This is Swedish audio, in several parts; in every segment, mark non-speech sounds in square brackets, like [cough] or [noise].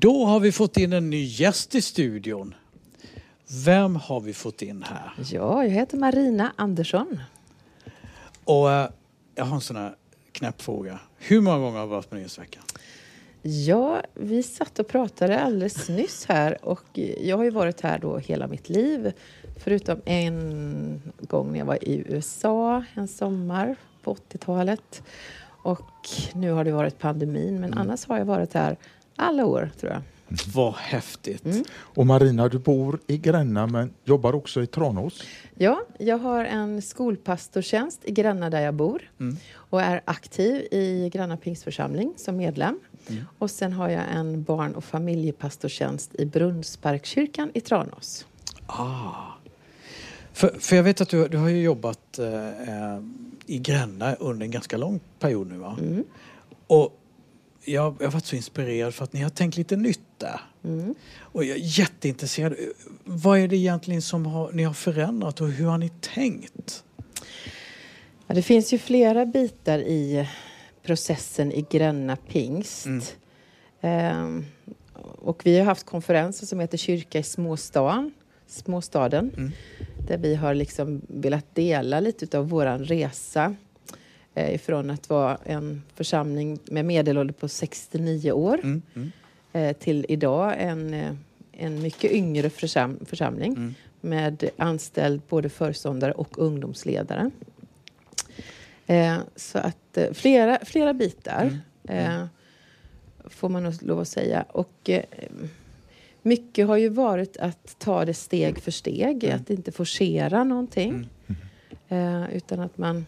Då har vi fått in en ny gäst i studion. Vem har vi fått in här? Ja, jag heter Marina Andersson. Och eh, jag har en sån här knäpp fråga. Hur många gånger har du varit på Nyhetsveckan? Ja, vi satt och pratade alldeles nyss här och jag har ju varit här då hela mitt liv. Förutom en gång när jag var i USA en sommar på 80-talet. Och nu har det varit pandemin, men annars har jag varit här alla år tror jag. Vad häftigt. Och Marina, du bor i Gränna men jobbar också i Tranås. Ja, jag har en skolpastortjänst i Gränna där jag bor och är aktiv i Gränna pingstförsamling som medlem. Och sen har jag en barn och familjepastortjänst i Brunnsparkskyrkan i Tranås. Ah. För, för jag vet att du, du har ju jobbat eh, eh, i Gränna under en ganska lång period nu va? Och jag, jag har varit så inspirerad för att ni har tänkt lite nytt där. Och jag är jätteintresserad. Vad är det egentligen som har, ni har förändrat och hur har ni tänkt? Ja, det finns ju flera bitar i processen i Gränna pingst. Ehm, och vi har haft konferenser som heter Kyrka i småstan, småstaden. Där vi har liksom velat dela lite av våran resa. Eh, ifrån att vara en församling med medelålder på 69 år. Eh, till idag en, eh, en mycket yngre försam församling. Med anställd både föreståndare och ungdomsledare. Så att flera, flera bitar eh, får man nog lov att säga. Och mycket har ju varit att ta det steg för steg, att inte forcera någonting. Utan att man...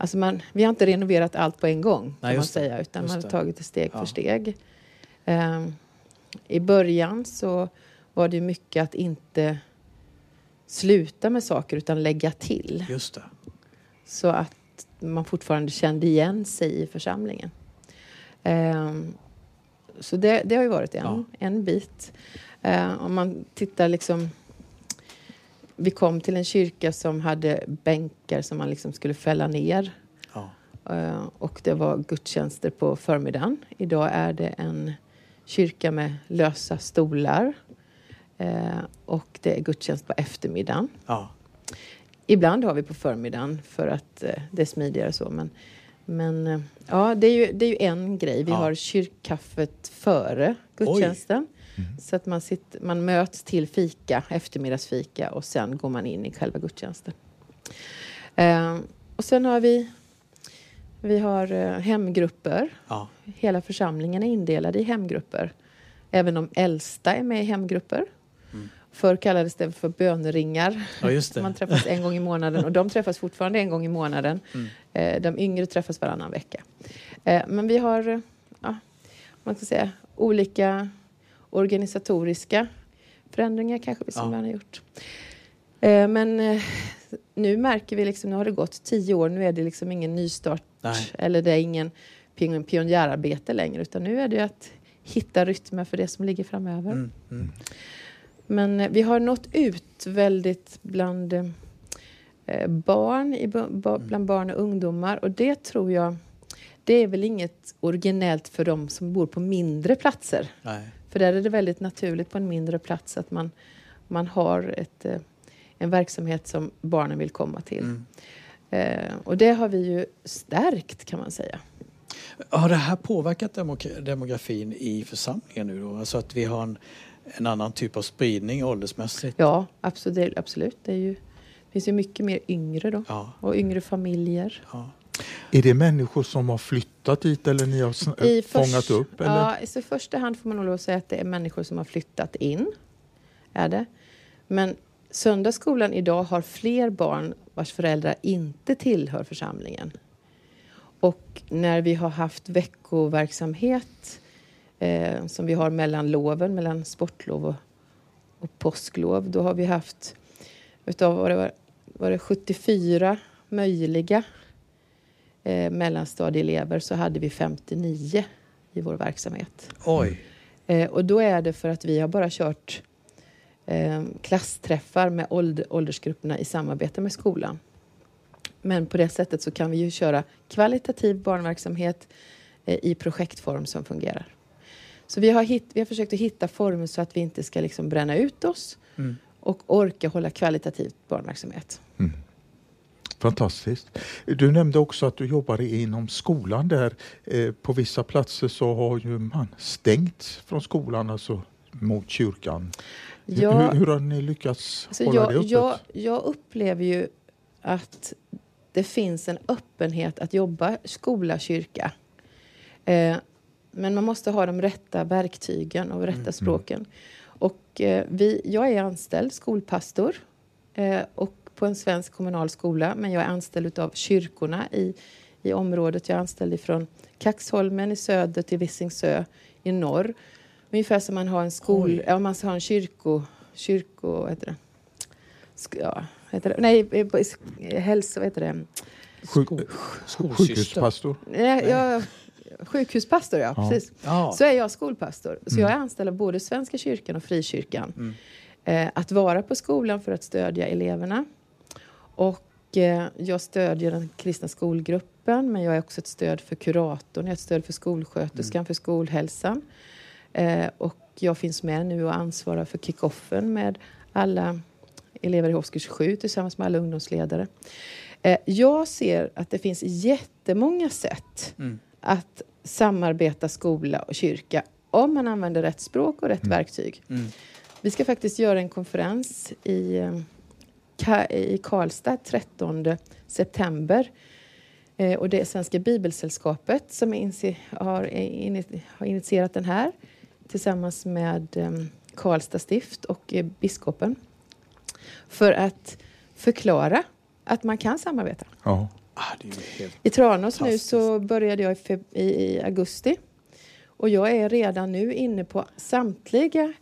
Alltså man, vi har inte renoverat allt på en gång, kan man säga, utan man har tagit det steg Ja. för steg. Eh, I början så var det mycket att inte sluta med saker utan lägga till. Just det. Så att man fortfarande kände igen sig i församlingen. Ehm, så det, det har ju varit en, Ja. en bit. Ehm, om man tittar liksom... Vi kom till en kyrka som hade bänkar som man liksom skulle fälla ner. Ja. Ehm, och det var gudstjänster på förmiddagen. Idag är det en kyrka med lösa stolar. Ehm, och det är gudstjänst på eftermiddagen. Ja. Ibland har vi på förmiddagen för att eh, det är smidigare så. Men, men eh, ja, det är, ju, det är ju en grej. Vi Ja. har kyrkkaffet före gudstjänsten. Så att man, sitter, man möts till fika, eftermiddagsfika och sen går man in i själva gudstjänsten. Eh, och sen har vi, vi har eh, hemgrupper. Ja. Hela församlingen är indelad i hemgrupper. Även de äldsta är med i hemgrupper. Förr kallades det för böneringar. Ja. Man träffas en gång i månaden och de träffas fortfarande en gång i månaden. Eh, De yngre träffas varannan vecka. Eh, Men vi har eh, ja, man ska säga, olika organisatoriska förändringar kanske vi som Ja. har gjort. Eh, Men eh, nu märker vi liksom, nu har det gått tio år, nu är det liksom ingen nystart Nej. eller det är ingen pion- pionjärarbete längre utan nu är det att hitta rytmer för det som ligger framöver. Mm, mm. Men eh, vi har nått ut väldigt bland barn, ba- bland barn och ungdomar. Och det tror jag, det är väl inget originellt för de som bor på mindre platser. Nej. För där är det väldigt naturligt på en mindre plats att man, man har ett, eh, en verksamhet som barnen vill komma till. Mm. Eh, och det har vi ju stärkt kan man säga. Har det här påverkat demografin i församlingen nu då? Alltså att vi har en, en annan typ av spridning åldersmässigt? Ja, absolut. absolut. Det, är ju, det finns ju mycket mer yngre då. Ja. Och yngre familjer. ja. Är det människor som har flyttat hit eller ni har I fångat först- upp? Eller? Ja, så i första hand får man nog lov att säga att det är människor som har flyttat in. Är det. Men söndagsskolan idag har fler barn vars föräldrar inte tillhör församlingen. Och när vi har haft veckoverksamhet eh, som vi har mellan loven, mellan sportlov och, och påsklov, då har vi haft utav vad det var, var det 74 möjliga eh, mellanstadieelever så hade vi 59 i vår verksamhet. Oj. Eh, och då är det för att vi har bara kört eh, klassträffar med ålder, åldersgrupperna i samarbete med skolan. Men på det sättet så kan vi ju köra kvalitativ barnverksamhet eh, i projektform som fungerar. Så vi har, hitt, vi har försökt att hitta former så att vi inte ska liksom bränna ut oss Mm. och orka hålla kvalitativt barnverksamhet. Fantastiskt. Du nämnde också att du jobbar inom skolan där. Eh, På vissa platser så har ju man stängt från skolan, alltså mot kyrkan. Ja, Hur, hur har ni lyckats alltså hålla det jag, öppet? jag, jag upplever ju att det finns en öppenhet att jobba skola, kyrka. Eh, men man måste ha de rätta verktygen och rätta språken. Och eh, vi, jag är anställd skolpastor eh, och på en svensk kommunal skola men jag är anställd av kyrkorna i, i området. Jag är anställd från Kaxholmen i söder till Visingsö i norr. Ungefär som man har en skol... Ja, man har en kyrko... Kyrko... Vad heter det? Sk, ja, heter det? Nej, eh, hälso... Vad heter det? Sjuk-. Sjukhuspastor? Nej, jag, sjukhuspastor, ja. Ja. Precis. Ja. Så är jag skolpastor. Så jag är anställd av både Svenska kyrkan och Frikyrkan. Mm. Eh, att vara på skolan för att stödja eleverna. Och eh, jag stödjer den kristna skolgruppen men jag är också ett stöd för kuratorn, jag är ett stöd för skolsköterskan, för skolhälsan. Eh, och jag finns med nu och ansvarar för kickoffen med alla elever i årskurs 7 tillsammans med alla ungdomsledare. Eh, jag ser att det finns jättemånga sätt Mm. att samarbeta skola och kyrka om man använder rätt språk och rätt verktyg. Mm. Vi ska faktiskt göra en konferens i, eh, i Karlstad 13 september. Eh, och det är Svenska Bibelsällskapet som har, initierat den här tillsammans med eh, Karlstad stift och eh, biskopen. För att förklara att man kan samarbeta. Ja. Ah, det är ju helt... I Tranås nu så började jag i, i augusti. Och jag är redan nu inne på samtliga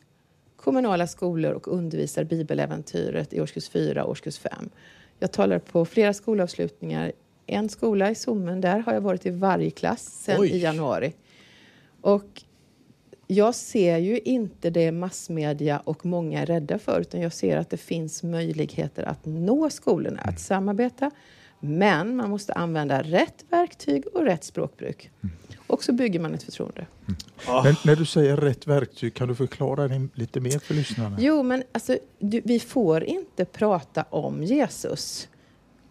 kommunala skolor och undervisar bibeläventyret i årskurs 4 och årskurs 5. Jag talar på flera skolavslutningar. En skola i Sommen, där har jag varit i varje klass sedan Oj. i januari. Och jag ser ju inte det massmedia och många är rädda för utan jag ser att det finns möjligheter att nå skolorna, att samarbeta. Men man måste använda rätt verktyg och rätt språkbruk. Och så bygger man ett förtroende. Ah, Men när du säger rätt verktyg, kan du förklara det lite mer för lyssnarna? Jo, men alltså, du, vi får inte prata om Jesus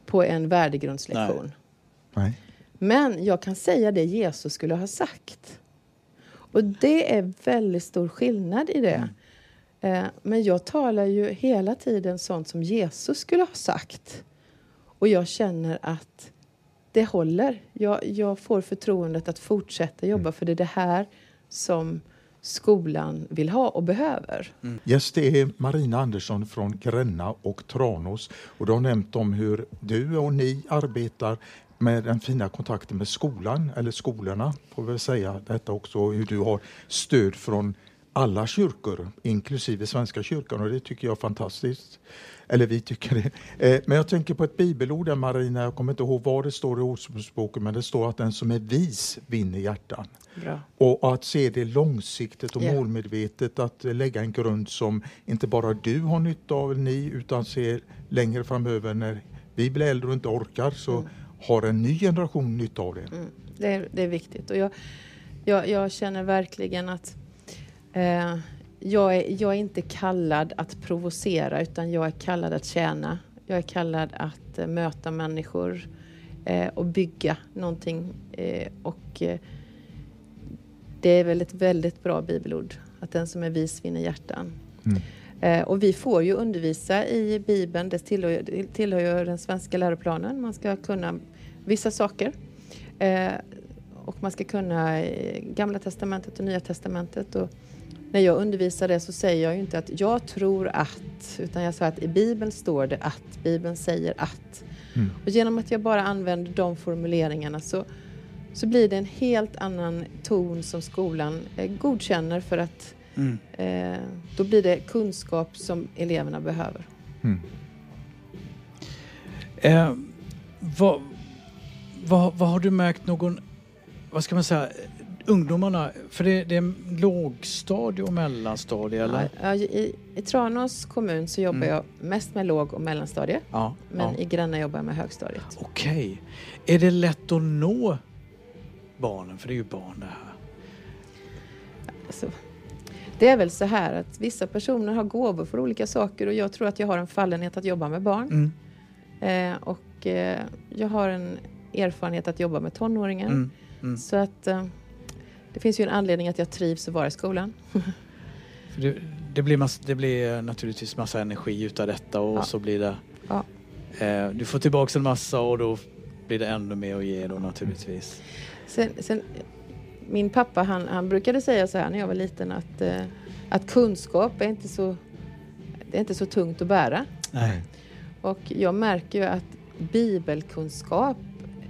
på en värdegrundslektion. Nej. Men jag kan säga det Jesus skulle ha sagt. Och det är väldigt stor skillnad i det. Eh, Men jag talar ju hela tiden sånt som Jesus skulle ha sagt. Och jag känner att det håller. Jag, jag får förtroendet att fortsätta jobba för det är det här som skolan vill ha och behöver. Gäst det är Marina Andersson från Gränna och Tranås. Och du har nämnt om hur du och ni arbetar med den fina kontakten med skolan, eller skolorna får vi säga detta också, hur du har stöd från alla kyrkor, inklusive Svenska kyrkan och det tycker jag är fantastiskt. Eller vi tycker det. Eh, Men jag tänker på ett bibelord där Marina, jag kommer inte ihåg vad det står i Ordspråksboken, men det står att den som är vis vinner hjärtan. Bra. Och att se det långsiktigt och Ja. målmedvetet, att lägga en grund som inte bara du har nytta av, ni, utan se längre framöver när vi blir äldre och inte orkar så har en ny generation nytta av det. Mm, det, är, det är viktigt. Och jag, jag, jag känner verkligen att eh, jag, är, jag är inte kallad att provocera utan jag är kallad att tjäna. Jag är kallad att eh, möta människor eh, och bygga någonting. Och det är väl ett väldigt bra bibelord. Att den som är vis vinner hjärtan. Mm. Och vi får ju undervisa i Bibeln. Det tillhör, tillhör ju den svenska läroplanen. Man ska kunna vissa saker. Eh, och man ska kunna Gamla Testamentet och Nya Testamentet. Och när jag undervisar det så säger jag ju inte att jag tror att, utan jag sa att i Bibeln står det att, Bibeln säger att. Mm. Och genom att jag bara använder de formuleringarna så, så blir det en helt annan ton som skolan eh, godkänner för att mm. eh, då blir det kunskap som eleverna behöver. Mm. Eh, vad, vad, vad har du märkt någon, vad ska man säga, ungdomarna, för det, det är lågstadie och mellanstadie eller? Ja, i, I Tranås kommun så jobbar Mm. jag mest med låg och mellanstadie. Ja. Men ja. i Gränna jobbar jag med högstadiet. Okej. Är det lätt att nå barnen? För det är ju barn det här. alltså, det är väl så här att vissa personer har gåvor för olika saker och jag tror att jag har en fallenhet att jobba med barn. Mm. Eh, och eh, jag har en erfarenhet att jobba med tonåringar. Mm. Mm. Så att eh, det finns ju en anledning att jag trivs att vara i skolan. [laughs] För Det, det, blir mass, det blir naturligtvis massa energi utav detta och Ja. så blir det... Ja. Eh, du får tillbaks en massa och då blir det ännu mer att ge då naturligtvis. Sen, sen, min pappa han, han brukade säga så här när jag var liten att, eh, att kunskap är inte så, det är inte så tungt att bära. Nej. Och jag märker ju att bibelkunskap,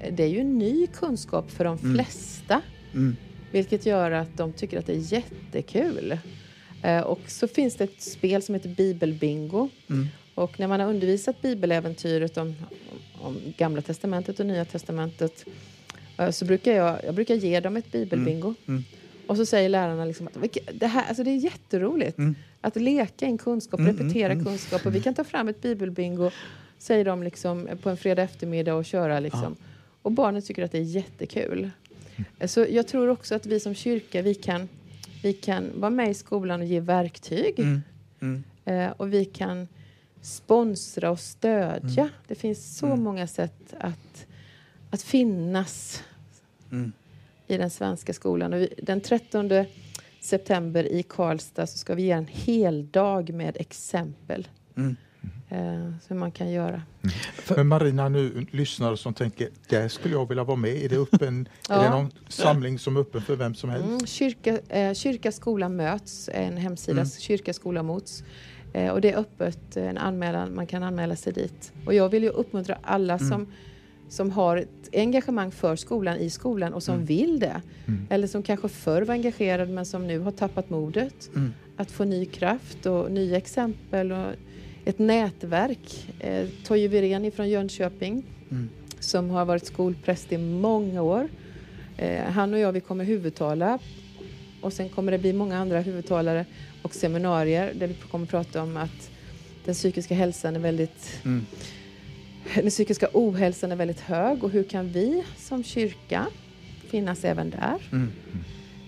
eh, det är ju ny kunskap för de Mm. flesta. Mm. Vilket gör att de tycker att det är jättekul. Eh, och så finns det ett spel som heter Bibelbingo. Mm. Och när man har undervisat bibeläventyret om, om Gamla Testamentet och Nya Testamentet eh, så brukar jag, jag brukar ge dem ett bibelbingo. Mm. Och så säger lärarna liksom att "Vilke- det, här, alltså det är jätteroligt Mm. att leka in kunskap, Mm, repetera mm, mm. kunskap. Och vi kan ta fram ett bibelbingo, säger de liksom, på en fredag eftermiddag och köra. Liksom. Och barnen tycker att det är jättekul. Så jag tror också att vi som kyrka, vi kan, vi kan vara med i skolan och ge verktyg. Mm. Mm. Eh, och vi kan sponsra och stödja. Det finns så Mm. många sätt att, att finnas Mm. i den svenska skolan. Och vi, den 13 september i Karlstad så ska vi ge en hel dag med exempel Mm. Eh, som man kan göra. Men Marina, nu lyssnare som tänker, där skulle jag vilja vara med. Är det, öppen, [laughs] är det Ja. någon samling som är öppen för vem som helst? Mm, kyrka, eh, kyrka skola möts, är en hemsida, Mm. kyrka skola mots. Eh, och det är öppet, eh, en anmälan, man kan anmäla sig dit. Och jag vill ju uppmuntra alla Mm. som, som har ett engagemang för skolan i skolan och som Mm. vill det. Mm. Eller som kanske förr var engagerad men som nu har tappat modet. Mm. Att få ny kraft och nya exempel och ett nätverk. Eh, Toje Wirén från Jönköping Mm. som har varit skolpräst i många år. Eh, han och jag vi kommer huvudtala och sen kommer det bli många andra huvudtalare och seminarier där vi kommer prata om att den psykiska hälsan är väldigt Mm. den psykiska ohälsan är väldigt hög och hur kan vi som kyrka finnas även där? Mm.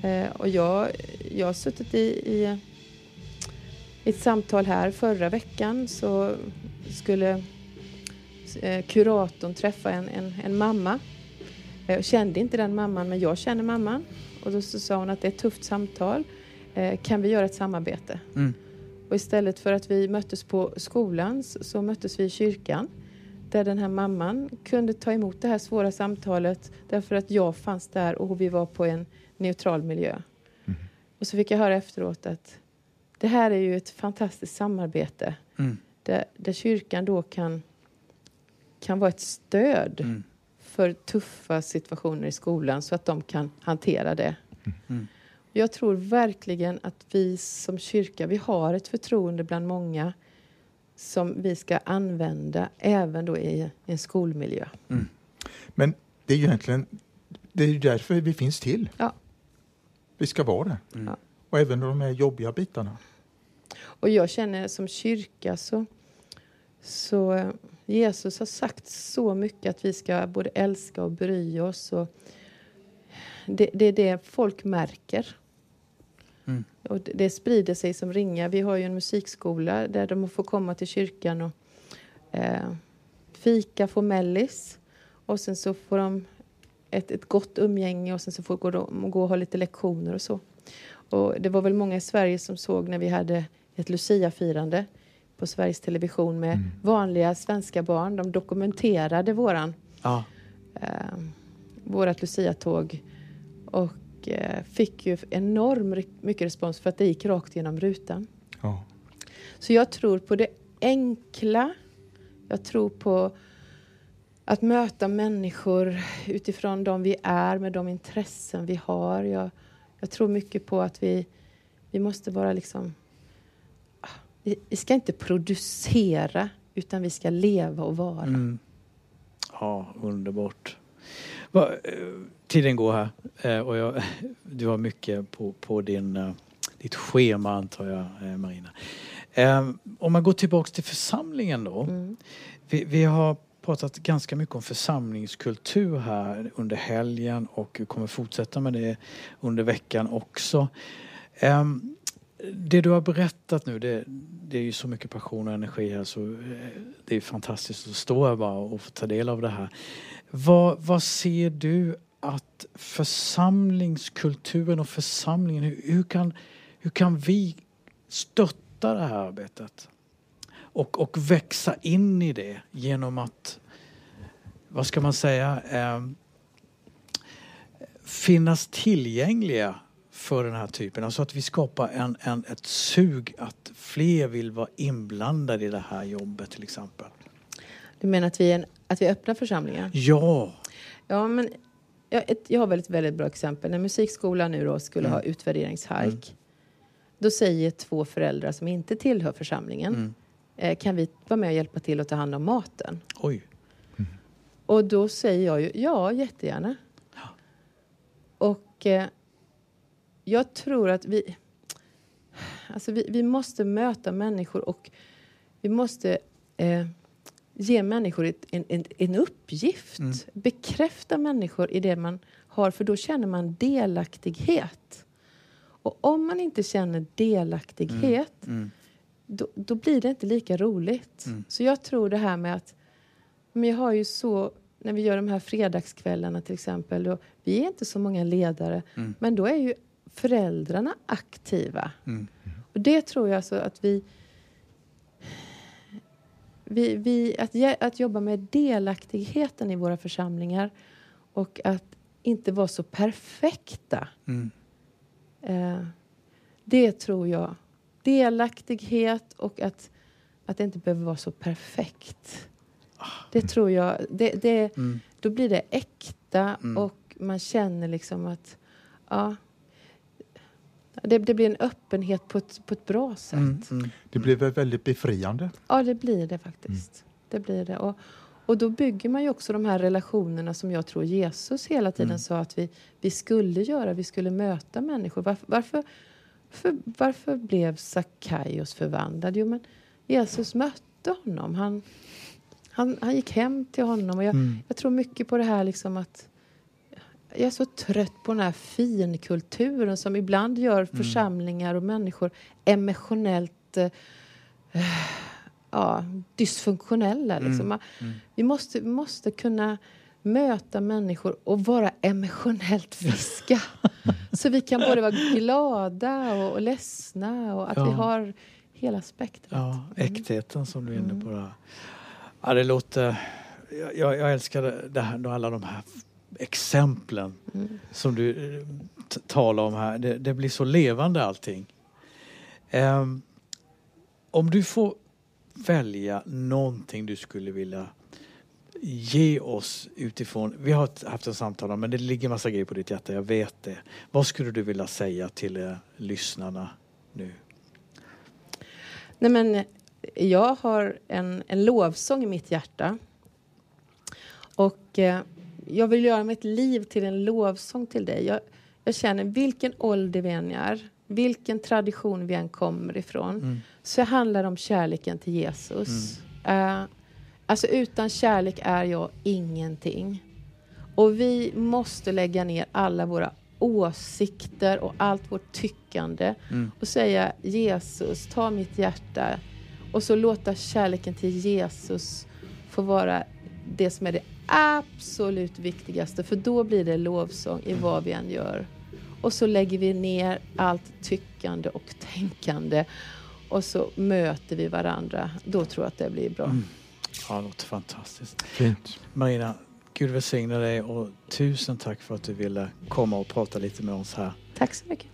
Eh, och jag, jag har suttit i, i, i ett samtal här förra veckan så skulle eh, kuratorn träffa en, en, en mamma. Jag kände inte den mamman men jag känner mamman. Och då sa hon att det är ett tufft samtal. Eh, kan vi göra ett samarbete? Mm. Och istället för att vi möttes på skolan så möttes vi i kyrkan. Där den här mamman kunde ta emot det här svåra samtalet därför att jag fanns där och vi var på en neutral miljö. Och så fick jag höra efteråt att det här är ju ett fantastiskt samarbete Mm. där, där kyrkan då kan, kan vara ett stöd Mm. för tuffa situationer i skolan så att de kan hantera det. Mm. Jag tror verkligen att vi som kyrka, vi har ett förtroende bland många som vi ska använda även då i en skolmiljö. Men det är ju egentligen det är därför vi finns till. Ja. Vi ska vara det. Mm. Ja. Och även de här jobbiga bitarna. Och jag känner som kyrka så, så eh, Jesus har sagt så mycket att vi ska både älska och bry oss. Och det, det är det folk märker. Mm. Och det, det sprider sig som ringar. Vi har ju en musikskola där de får komma till kyrkan och eh, fika, få mellis. Och sen så får de ett, ett gott umgänge och sen så får de gå och ha lite lektioner och så. Och det var väl många i Sverige som såg när vi hade ett Lucia-firande på Sveriges Television med Mm. vanliga svenska barn. De dokumenterade våran, Ja. eh, vårat Lucia-tåg och eh, fick ju enormt mycket respons för att det gick rakt genom rutan. Ja. Så jag tror på det enkla. Jag tror på att möta människor utifrån de vi är, med de intressen vi har. Jag, jag tror mycket på att vi, vi måste vara liksom... Vi, vi ska inte producera, utan vi ska leva och vara. Mm. Ja, underbart. Va, eh, tiden går här eh, och jag, [laughs] du har mycket på, på din, eh, ditt schema antar jag, Marina. Eh, Om man går tillbaks till församlingen då. Mm. Vi, vi har pratat ganska mycket om församlingskultur här under helgen och kommer fortsätta med det under veckan också. Um, det du har berättat nu, det, det, är ju så mycket passion och energi här så eh, det är fantastiskt att stå här bara och få ta del av det här. Vad, vad ser du att församlingskulturen och församlingen, hur, hur, kan, hur kan vi stötta det här arbetet? Och, och växa in i det genom att, vad ska man säga, eh, finnas tillgängliga för den här typen. Alltså att vi skapar en, en, ett sug att fler vill vara inblandade i det här jobbet till exempel. Du menar att vi, är en, att vi öppnar församlingen? Ja. Ja, men jag, ett, jag har väl ett väldigt bra exempel. När musikskolan nu då skulle mm. ha utvärderingshajk. Mm. Då säger två föräldrar som inte tillhör församlingen. Mm. Eh, kan vi vara med och hjälpa till att ta hand om maten? Oj. Och då säger jag ju ja, jättegärna. Ja. Och eh, jag tror att vi, alltså vi, vi måste möta människor och vi måste eh, ge människor ett, en, en, en uppgift. Mm. Bekräfta människor i det man har, för då känner man delaktighet. Och om man inte känner delaktighet mm. Mm. Då, då, blir det inte lika roligt. Mm. Så jag tror det här med att men jag har ju så när vi gör de här fredagskvällarna till exempel. Då, vi är inte så många ledare, mm. men då är ju föräldrarna aktiva. Mm. Och det tror jag alltså att vi... vi, vi att, att jobba med delaktigheten i våra församlingar och att inte vara så perfekta. Mm. Eh, det tror jag. Delaktighet och att, att det inte behöver vara så perfekt. Det tror jag. Det, det, mm. Då blir det äkta mm. och man känner liksom att ja, det, det, blir en öppenhet på ett, på ett bra sätt. Mm, mm. Det blir väl väldigt befriande? Ja, det blir det faktiskt. Mm. Det blir det. Och, och då bygger man ju också de här relationerna som jag tror Jesus hela tiden mm. sa att vi, vi skulle göra. Vi skulle möta människor. Varför, varför, för, varför blev Sackaios förvandlad? Jo, men Jesus mötte honom. Han, han, han gick hem till honom. Och jag, mm. jag tror mycket på det här liksom att jag är så trött på den här finkulturen som ibland gör mm. församlingar och människor emotionellt eh, ja, dysfunktionella. Mm. Liksom. Mm. Vi, måste, vi måste kunna möta människor och vara emotionellt friska. så vi kan både vara glada och, och ledsna och att ja. vi har hela spektrat. Ja, äktheten som du är inne på. Mm. Ja, det låter... Jag, jag älskar det här, alla de här exemplen mm. som du eh, talar om här. Det, det, blir så levande allting. Um, om du får välja någonting du skulle vilja ge oss utifrån, vi har haft en samtal om, men det ligger massa grejer på ditt hjärta, jag vet det. Vad skulle du vilja säga till eh, lyssnarna nu? Nej men, jag har en, en lovsång i mitt hjärta. Och eh, jag vill göra mitt liv till en lovsång till dig. Jag, jag känner vilken ålder vi än är, vilken tradition vi än kommer ifrån, mm. så handlar det om kärleken till Jesus. Mm. Uh, alltså utan kärlek är jag ingenting. Och vi måste lägga ner alla våra åsikter och allt vårt tyckande mm. och säga Jesus, ta mitt hjärta och så låta kärleken till Jesus få vara det som är det absolut viktigaste för då blir det lovsång i vad vi än gör. Och så lägger vi ner allt tyckande och tänkande och så möter vi varandra. Då tror jag att det blir bra. Mm. Ja, det låter fantastiskt. Fint. Marina, Gud välsigne dig och tusen tack för att du ville komma och prata lite med oss här. Tack så mycket.